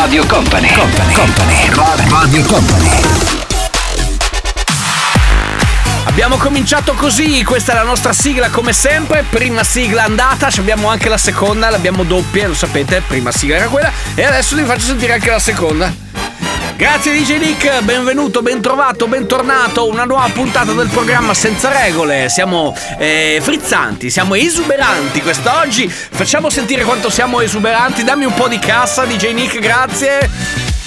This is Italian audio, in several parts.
Radio Company. Company. Company. Radio Company. Abbiamo cominciato così, questa è la nostra sigla come sempre, prima sigla andata, abbiamo anche la seconda, l'abbiamo doppia, lo sapete, prima sigla era quella e adesso vi faccio sentire anche la seconda. Grazie DJ Nick, benvenuto, bentrovato, bentornato, una nuova puntata del programma Senza Regole, siamo eh, frizzanti, siamo esuberanti quest'oggi, facciamo sentire quanto siamo esuberanti, dammi un po' di cassa DJ Nick, grazie.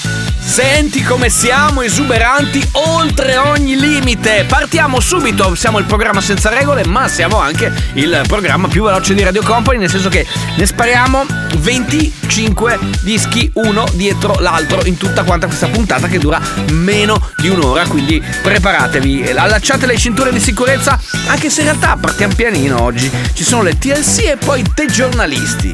Senti come siamo esuberanti oltre ogni limite. Partiamo subito, siamo il programma senza regole, ma siamo anche il programma più veloce di Radio Company, nel senso che ne spariamo 25 dischi uno dietro l'altro in tutta quanta questa puntata che dura meno di un'ora, quindi preparatevi, allacciate le cinture di sicurezza, anche se in realtà partiamo pianino oggi. Ci sono le TLC e poi te giornalisti.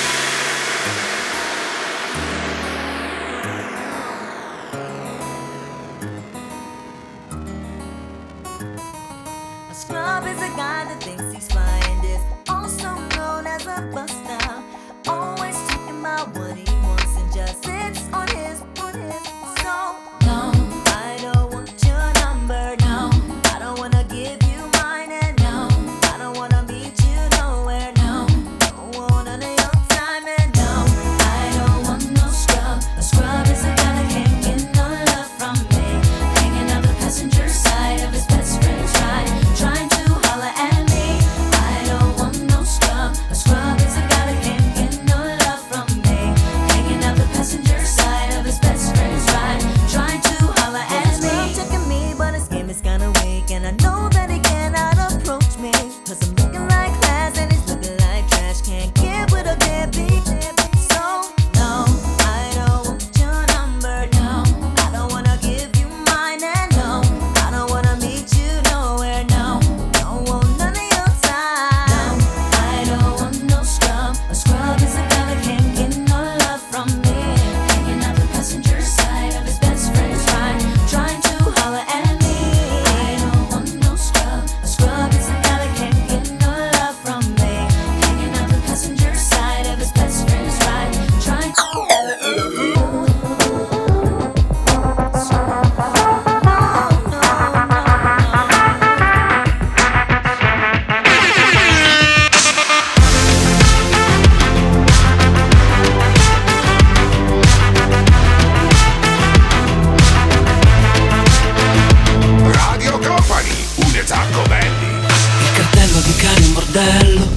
Bordello,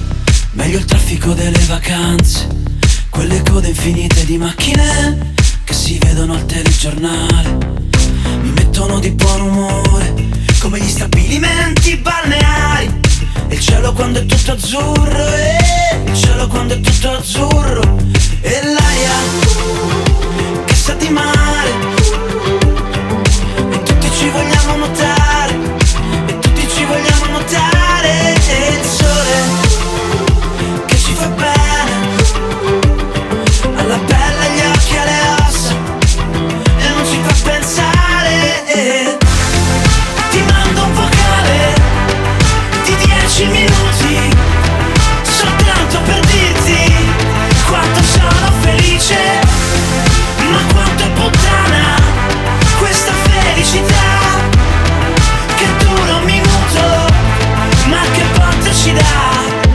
meglio il traffico delle vacanze, quelle code infinite di macchine che si vedono al telegiornale, mi mettono di buon umore, come gli stabilimenti balneari, il cielo quando è tutto azzurro, e il cielo quando è tutto azzurro, e l'aria che sa di mare, e tutti ci vogliamo nuotare,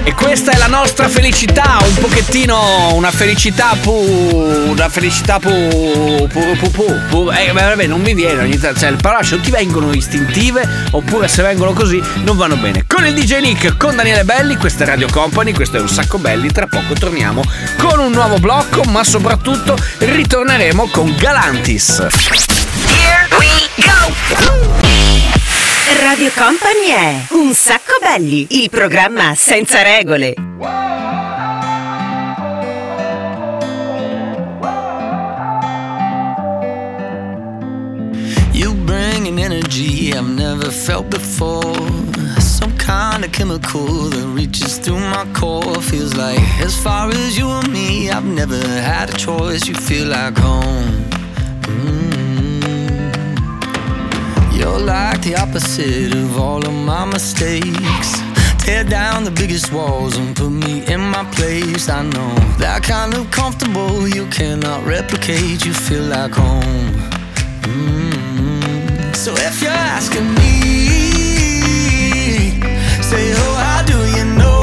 E questa è la nostra felicità, un pochettino una felicità pu. una felicità pu. pu. pu. pu. pu. Eh, vabbè, non mi viene ogni tanto, cioè le parole o ti vengono istintive oppure se vengono così non vanno bene. Con il DJ Nick, con Daniele Belli, questa è Radio Company, questo è un sacco belli, tra poco torniamo con un nuovo blocco, ma soprattutto ritorneremo con Galantis. Radio Company è Un sacco belli, il programma senza regole. You bring an energy I've never felt before. Some kind of chemical that reaches through my core. Feels like as far as you and me, I've never had a choice. You feel like home. Mm. You're like the opposite of all of my mistakes. Tear down the biggest walls and put me in my place. I know that kind of comfortable you cannot replicate. You feel like home. Mm. So if you're asking me, say, oh, how do you know?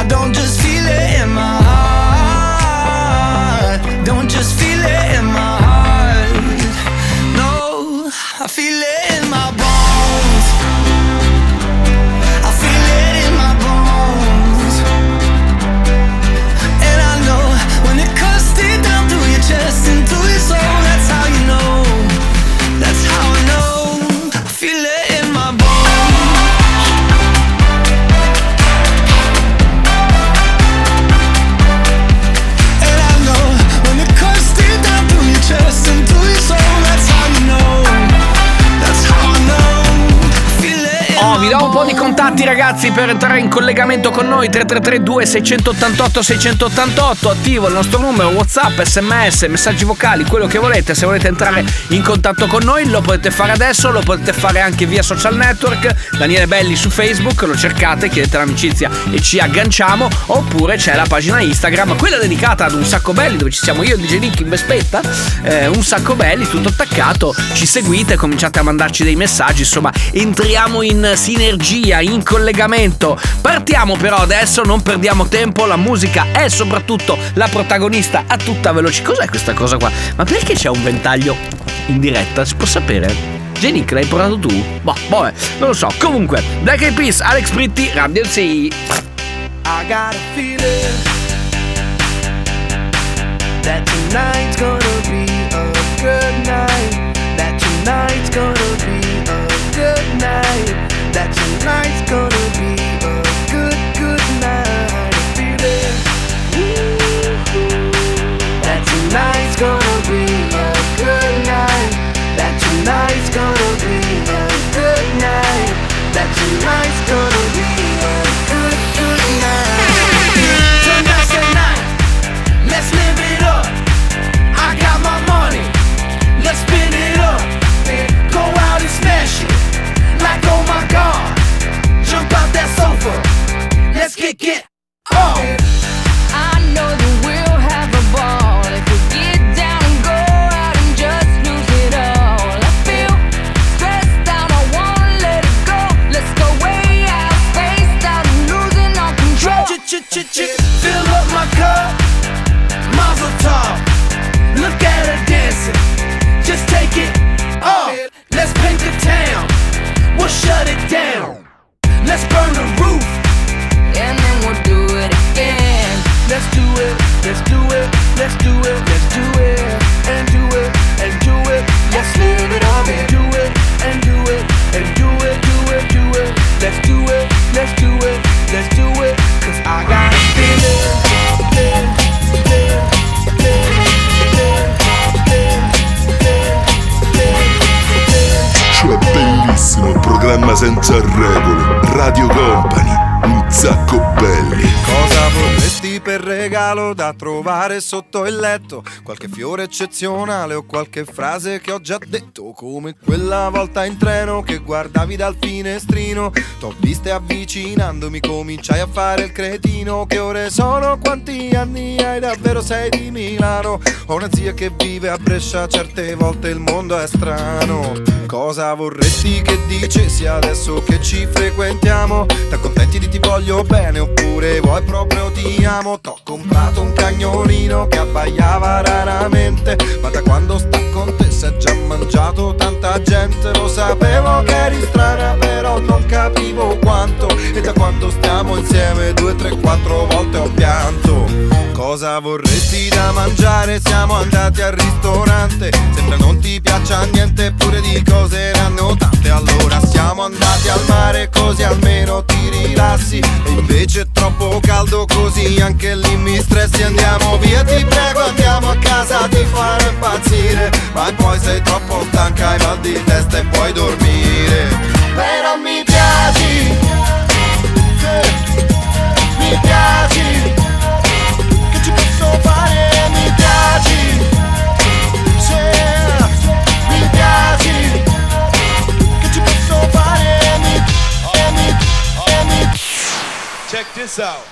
I don't just feel it in my ragazzi per entrare in collegamento con noi. 3332 688 688 attivo il nostro numero Whatsapp, sms, messaggi vocali, quello che volete. Se volete entrare in contatto con noi lo potete fare adesso, lo potete fare anche via social network. Daniele Belli su Facebook, lo cercate, chiedete l'amicizia e ci agganciamo. Oppure c'è la pagina Instagram, quella dedicata ad un sacco belli dove ci siamo io e DJ Nick in Vespetta. Eh, un sacco belli, tutto attaccato. Ci seguite, cominciate a mandarci dei messaggi. Insomma entriamo in sinergia, in collegamento partiamo però adesso, non perdiamo tempo la musica è soprattutto la protagonista a tutta velocità cos'è questa cosa qua? ma perché c'è un ventaglio in diretta? si può sapere? Genic l'hai portato tu? Boh, vabbè, non lo so. Comunque, Black Eyed Peas, Alex Britti, Radio C. I got a feeling that tonight's gonna be a good night. That tonight's gonna be a good night. That tonight's gonna be a good, good night. Feeling that tonight's gonna be a good night. That tonight's gonna be a good night. That tonight's gonna be Get it up. Trovare sotto il letto? Qualche fiore eccezionale o qualche frase che ho già detto? Come quella volta in treno che guardavi dal finestrino. T'ho viste avvicinandomi, cominciai a fare il cretino. Che ore sono? Quanti anni hai? Davvero sei di Milano? Ho una zia che vive a Brescia, certe volte il mondo è strano. Cosa vorresti che dicessi adesso che ci frequentiamo? T'accontenti di ti voglio bene oppure vuoi proprio ti amo? T'ho comprato un cagnolino che abbaiava raramente. Ma da quando sta con te si è già mangiato tanta gente. Lo sapevo che eri strana però non capivo quanto. E da quando stiamo insieme due, tre, quattro volte ho pianto. Cosa vorresti da mangiare? Siamo andati al ristorante. Sembra non ti piaccia niente eppure di cose erano tante. Allora siamo andati al mare così almeno ti rilassi. E invece è troppo caldo così anche lì mi stressi andiamo via ti prego andiamo a casa ti farò impazzire. Ma poi sei troppo stanca hai mal di testa e puoi dormire. Però mi piaci. Mi piaci. Che ci posso fare? Mi piaci. Mi piaci. Che ci posso mi, eh, eh, mi, Check this out.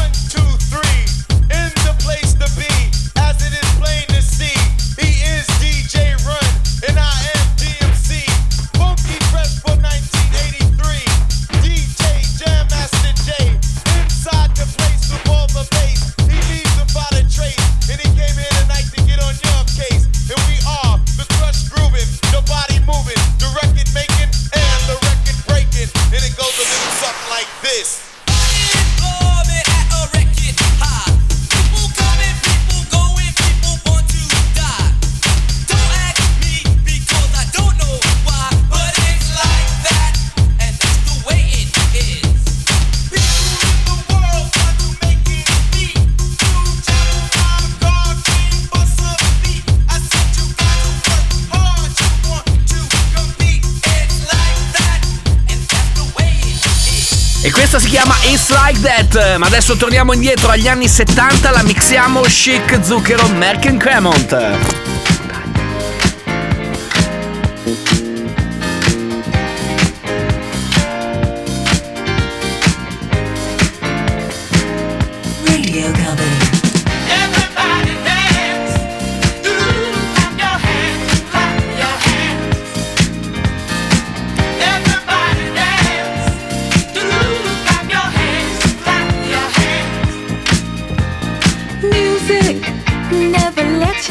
Like That. Ma adesso torniamo indietro agli anni 70, la mixiamo chic, zucchero, Merck Cremont.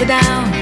down.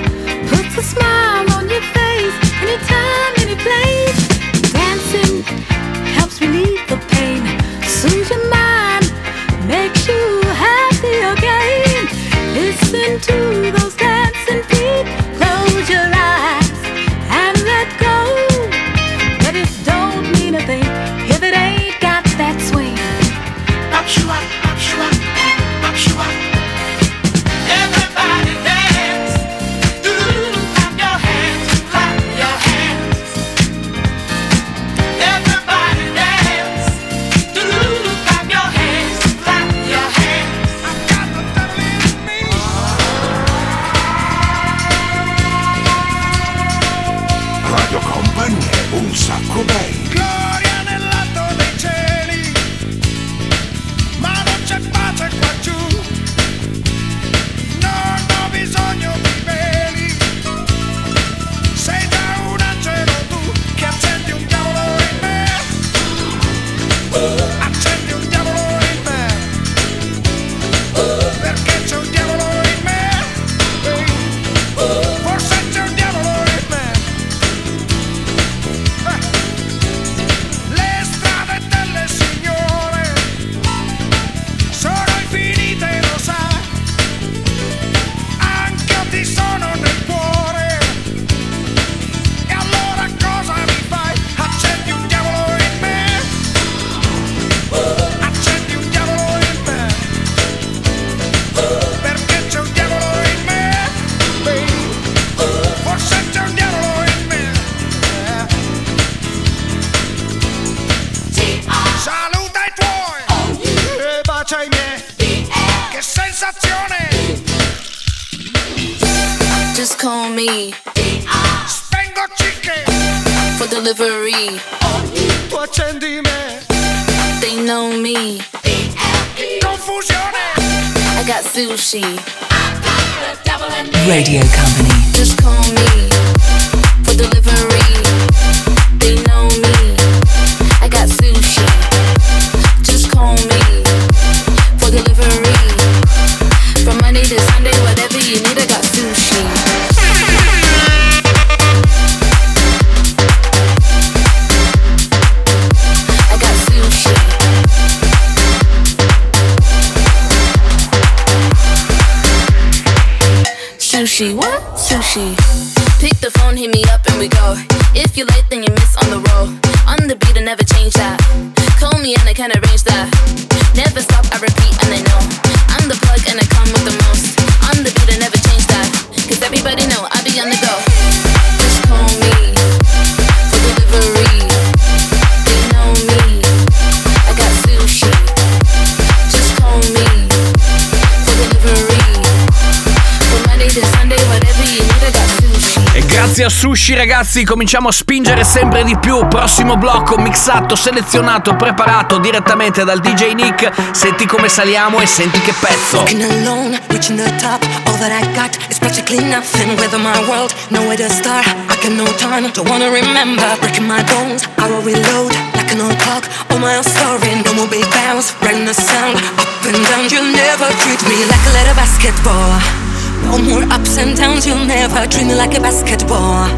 A Sushi ragazzi cominciamo a spingere sempre di più Prossimo blocco mixato, selezionato, preparato direttamente dal DJ Nick Senti come saliamo e senti che pezzo Walking alone, reaching the top. All that I got is practically nothing. With my world, nowhere to start. I got no time, don't wanna remember. Breaking my bones, I will reload like an old clock. All my story, no more big bounce. Riding the sound up and down. You never treat me like a little basketball. No more ups and downs, you'll never treat me like a basketball.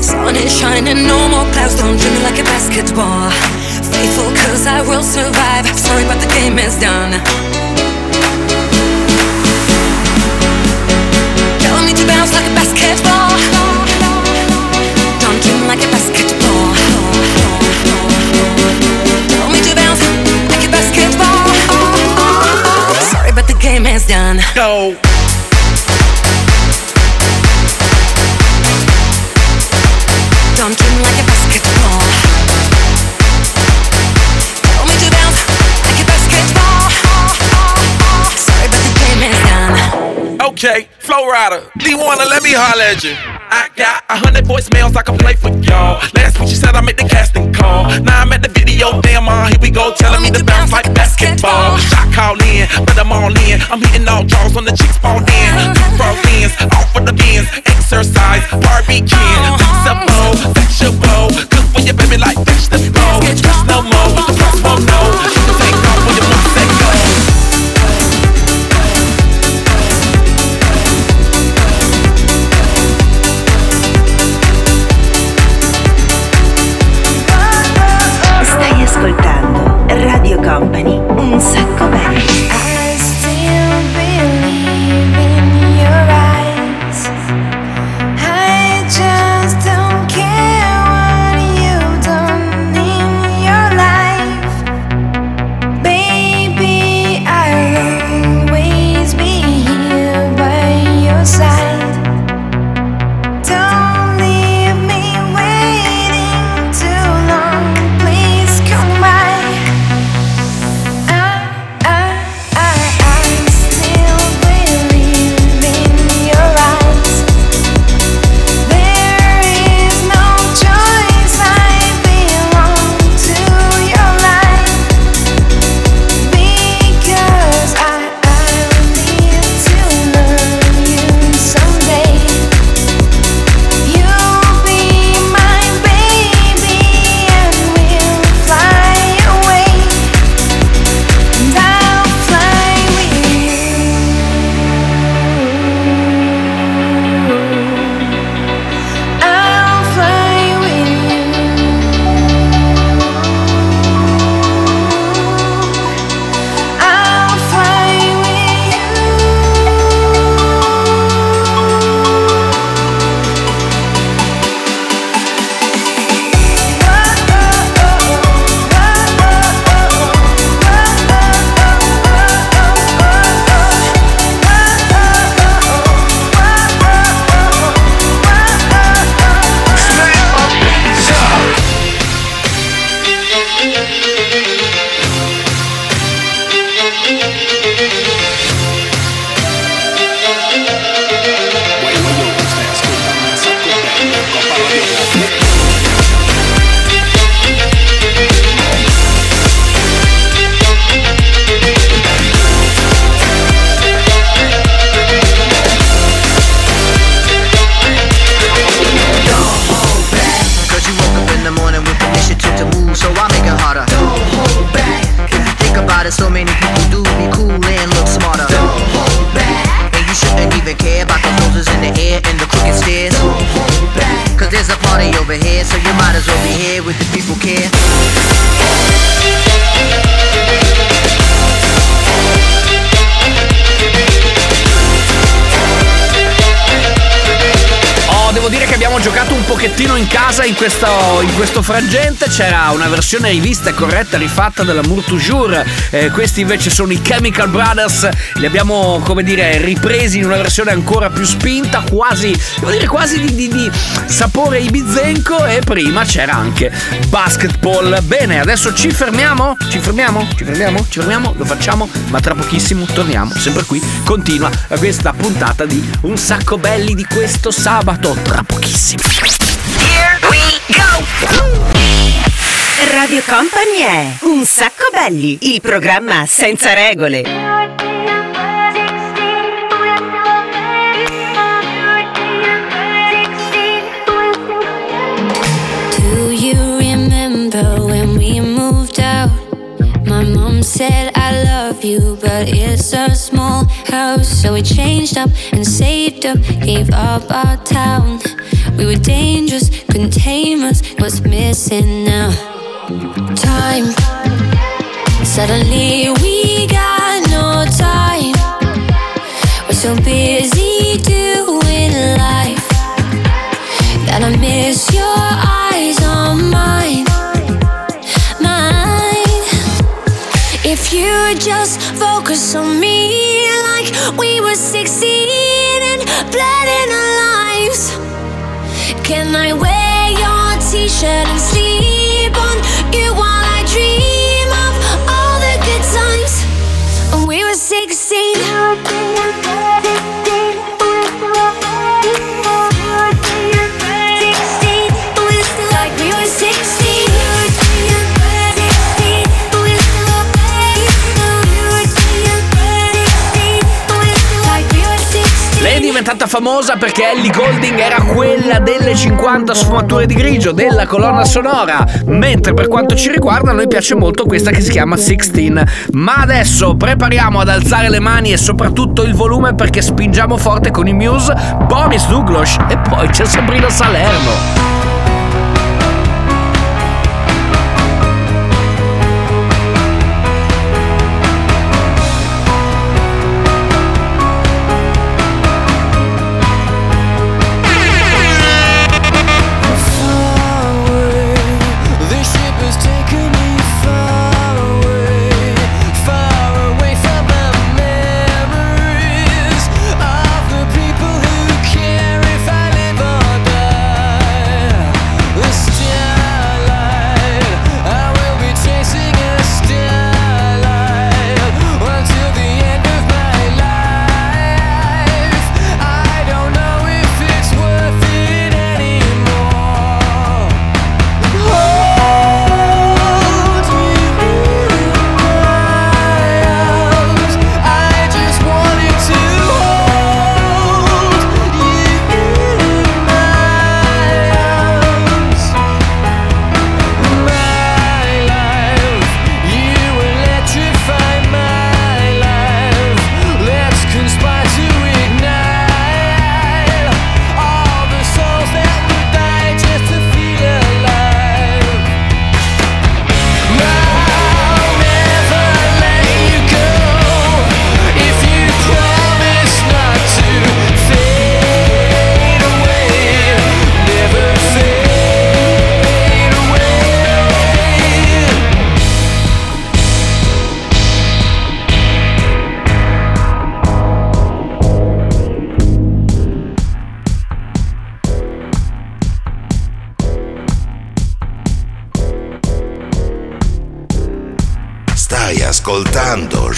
Sun is shining, no more clouds, don't treat me like a basketball. Faithful, cause I will survive. Sorry, but the game is done. Tell me to bounce like a basketball. Don't treat me like a basketball. Tell me to bounce like a basketball. Sorry, but the game is done. Go. Me like a basketball. Tell me to bounce like a basketball. Sorry, but the game is done. Okay, Flow Rider, D wanna let me holler at you. I got a hundred voicemails I can play for y'all. Last week she said I made the casting call. Now I'm at the video, damn on, here we go, telling me to bounce like basketball. Shot call in, but I'm all in. I'm hitting all draws on the chicks fall in. Two frog ends, off of the bins. Exercise, Barbie your questo, in questo frangente. C'era una versione rivista e corretta, rifatta dell'Amour Toujours. Eh, questi invece sono i Chemical Brothers. Li abbiamo, come dire, ripresi in una versione ancora più spinta, quasi, devo dire, quasi di, di- di sapore ibizenco. E prima c'era anche basketball. Bene, adesso ci fermiamo? Ci fermiamo? Ci fermiamo? Ci fermiamo? Lo facciamo, ma tra pochissimo torniamo. Sempre qui continua questa puntata di Un sacco belli di questo sabato. Tra pochissimo. We go! Radio Company è Un sacco belli, il programma senza regole. Said I love you, but it's a small house. So we changed up and saved up, gave up our town. We were dangerous, couldn't tame us. What's missing now? Time. Suddenly we got no time. We're so busy doing life that I miss your eyes on mine, mine. If you would just focus on me like we were 16 and in our lives. Can I wear your t-shirt and sleep diventata famosa perché Ellie Golding era quella delle 50 sfumature di grigio della colonna sonora, mentre per quanto ci riguarda a noi piace molto questa che si chiama 16. Ma adesso prepariamo ad alzare le mani e soprattutto il volume perché spingiamo forte con i Muse, Boris Douglas e poi c'è Sabrina Salerno.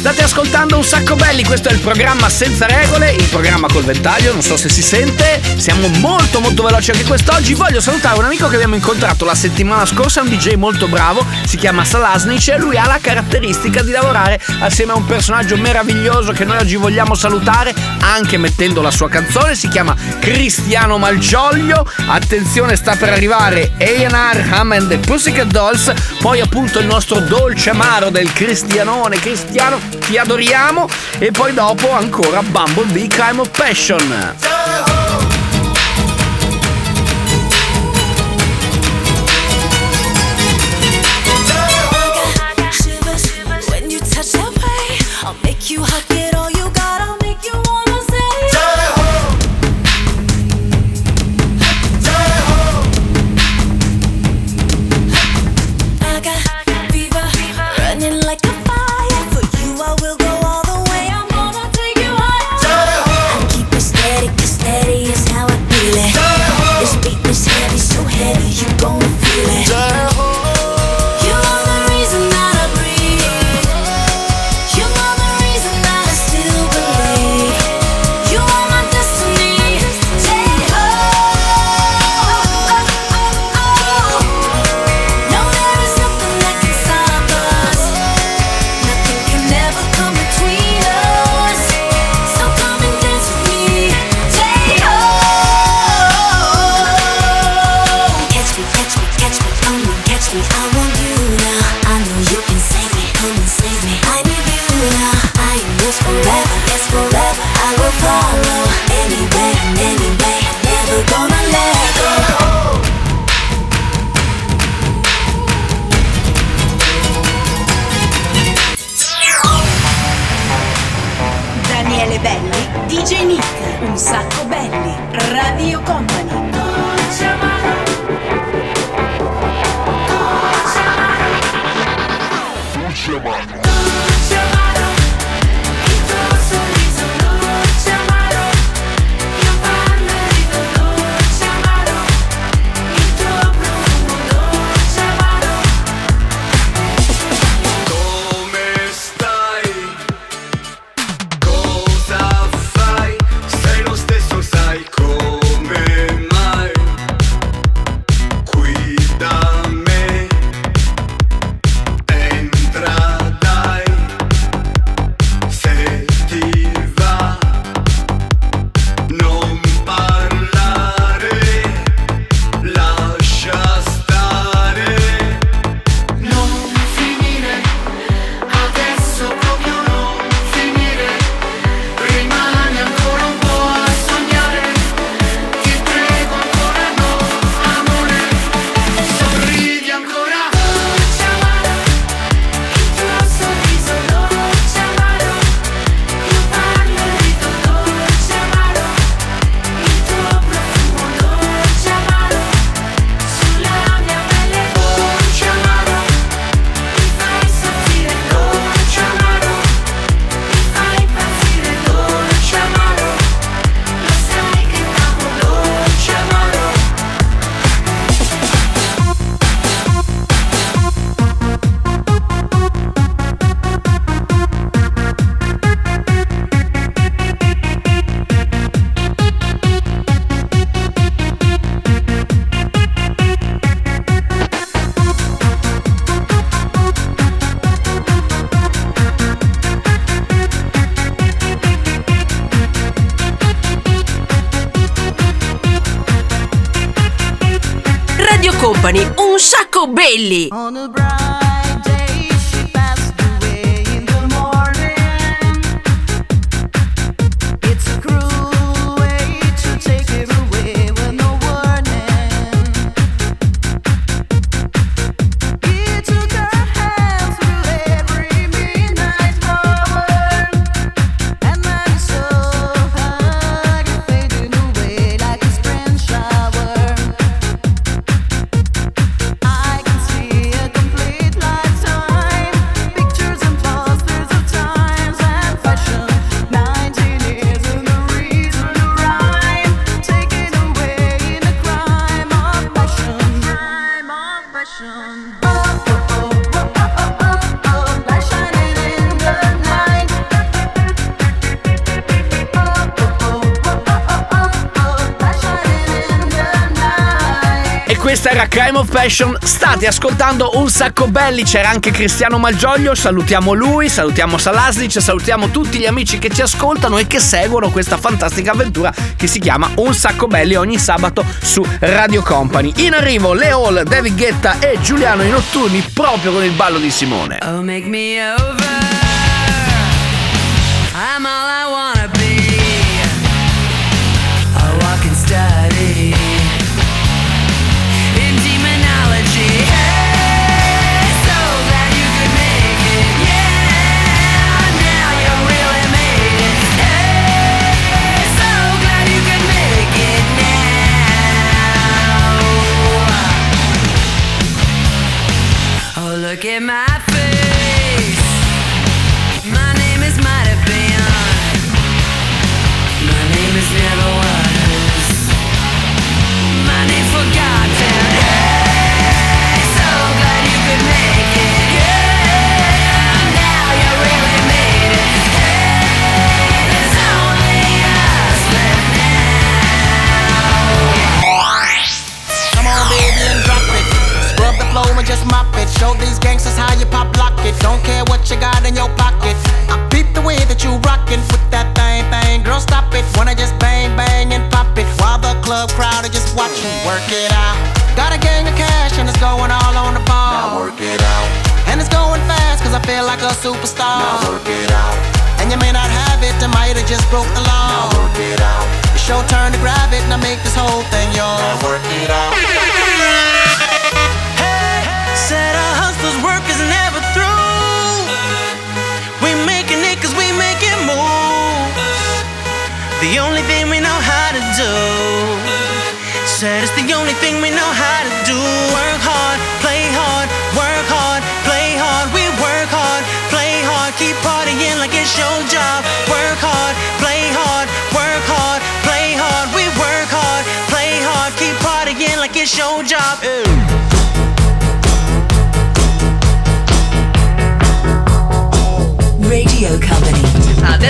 State ascoltando un sacco belli, questo è il programma senza regole, il programma col ventaglio, non so se si sente, siamo molto molto veloci anche quest'oggi. Voglio salutare un amico che abbiamo incontrato la settimana scorsa, un DJ molto bravo, si chiama Salasnic e lui ha la caratteristica di lavorare assieme a un personaggio meraviglioso che noi oggi vogliamo salutare, anche mettendo la sua canzone, si chiama Cristiano Malgioglio. Attenzione, sta per arrivare A&R Ham and the Pussycat Dolls, poi appunto il nostro dolce amaro del Cristianone, Cristiano, ti adoriamo e poi dopo ancora Bumblebee Crime of Passion. Sacco belli! On questa era Crime of Passion. State ascoltando un sacco belli. C'era anche Cristiano Malgioglio. Salutiamo lui, salutiamo Salaslic, salutiamo tutti gli amici che ci ascoltano e che seguono questa fantastica avventura che si chiama Un sacco belli ogni sabato su Radio Company. In arrivo Leo Hall, David Guetta e Giuliano i notturni proprio con il ballo di Simone. Oh, make me over. Oh, look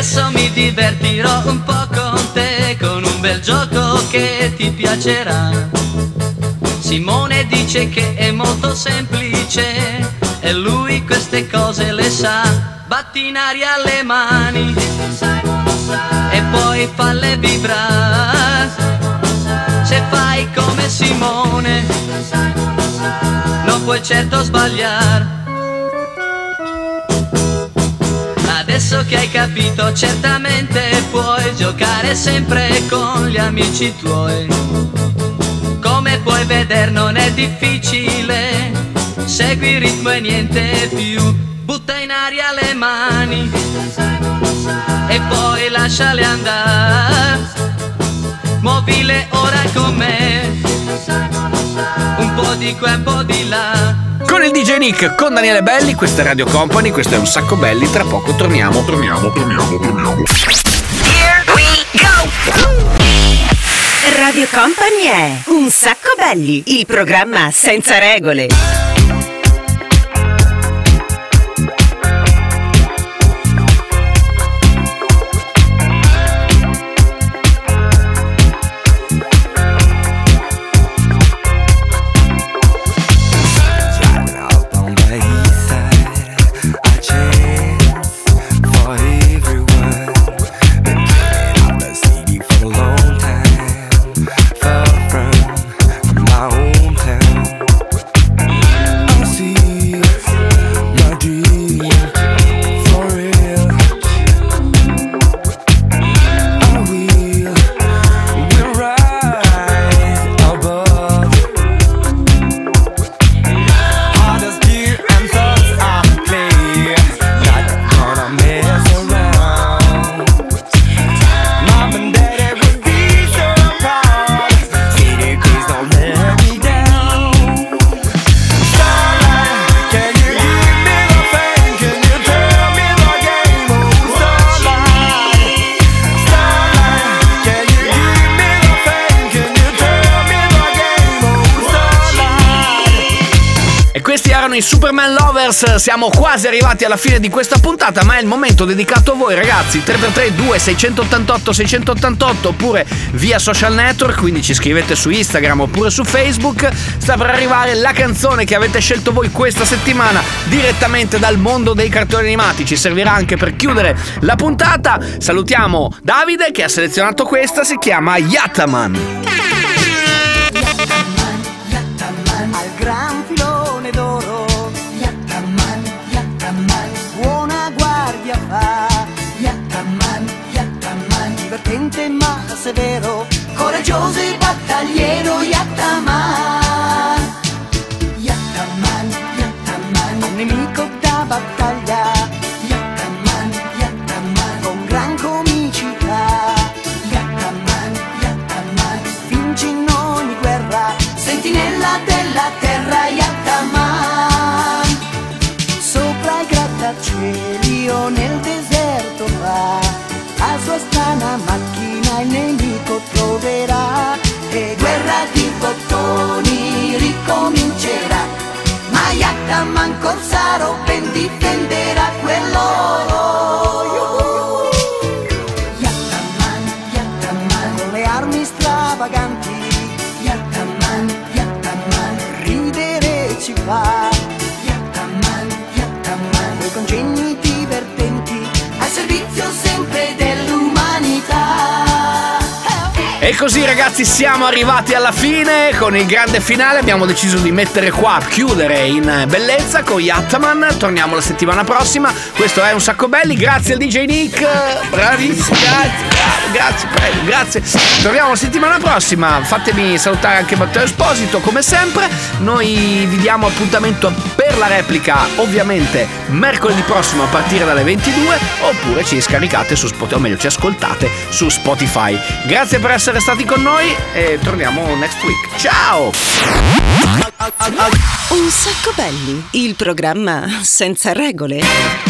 Adesso mi divertirò un po' con te con un bel gioco che ti piacerà. Simone dice che è molto semplice e lui queste cose le sa. Batti in aria le mani e poi falle vibrare. Se fai come Simone non puoi certo sbagliare. Adesso che hai capito certamente puoi giocare sempre con gli amici tuoi. Come puoi vedere non è difficile, segui il ritmo e niente più. Butta in aria le mani e poi lasciale andare. Muovile ora con me, un po' di qua e un po' di là. Con il DJ Nick, con Daniele Belli, questa è Radio Company, questo è un sacco belli, tra poco torniamo. Torniamo, torniamo, torniamo. Radio Company è Un sacco belli, il programma senza regole. Erano i Superman Lovers. Siamo quasi arrivati alla fine di questa puntata, ma è il momento dedicato a voi, ragazzi. 333 2688 688 oppure via social network, quindi ci scrivete su Instagram oppure su Facebook. Sta per arrivare la canzone che avete scelto voi questa settimana direttamente dal mondo dei cartoni animati. Ci servirà anche per chiudere la puntata. Salutiamo Davide che ha selezionato questa, si chiama Yataman. Severo Coraggioso e battagliero Yattaman. Yattaman, Yattaman, un nemico da battaglia. Yattaman, Yattaman, con gran comicità. Yattaman, Yattaman, vince in ogni guerra Sentinella della terra Yattaman. Sopra i o nel deserto va A sua strana macchina il nemico troverà E guerra di bottoni ricomincerà. Ma Yattaman Corsaro ben difenderà così ragazzi siamo arrivati alla fine. Con il grande finale abbiamo deciso di mettere qua, chiudere in bellezza con Yattaman, torniamo la settimana prossima, questo è un sacco belli, grazie al DJ Nick, bravissimo, grazie, bravo, grazie, grazie, torniamo la settimana prossima, fatemi salutare anche Matteo Esposito come sempre, noi vi diamo appuntamento per la replica ovviamente mercoledì prossimo a partire dalle 22 oppure ci scaricate su Spotify, o meglio ci ascoltate su Spotify, grazie per essere stati con noi e torniamo next week. Ciao! Un sacco belli, il programma senza regole.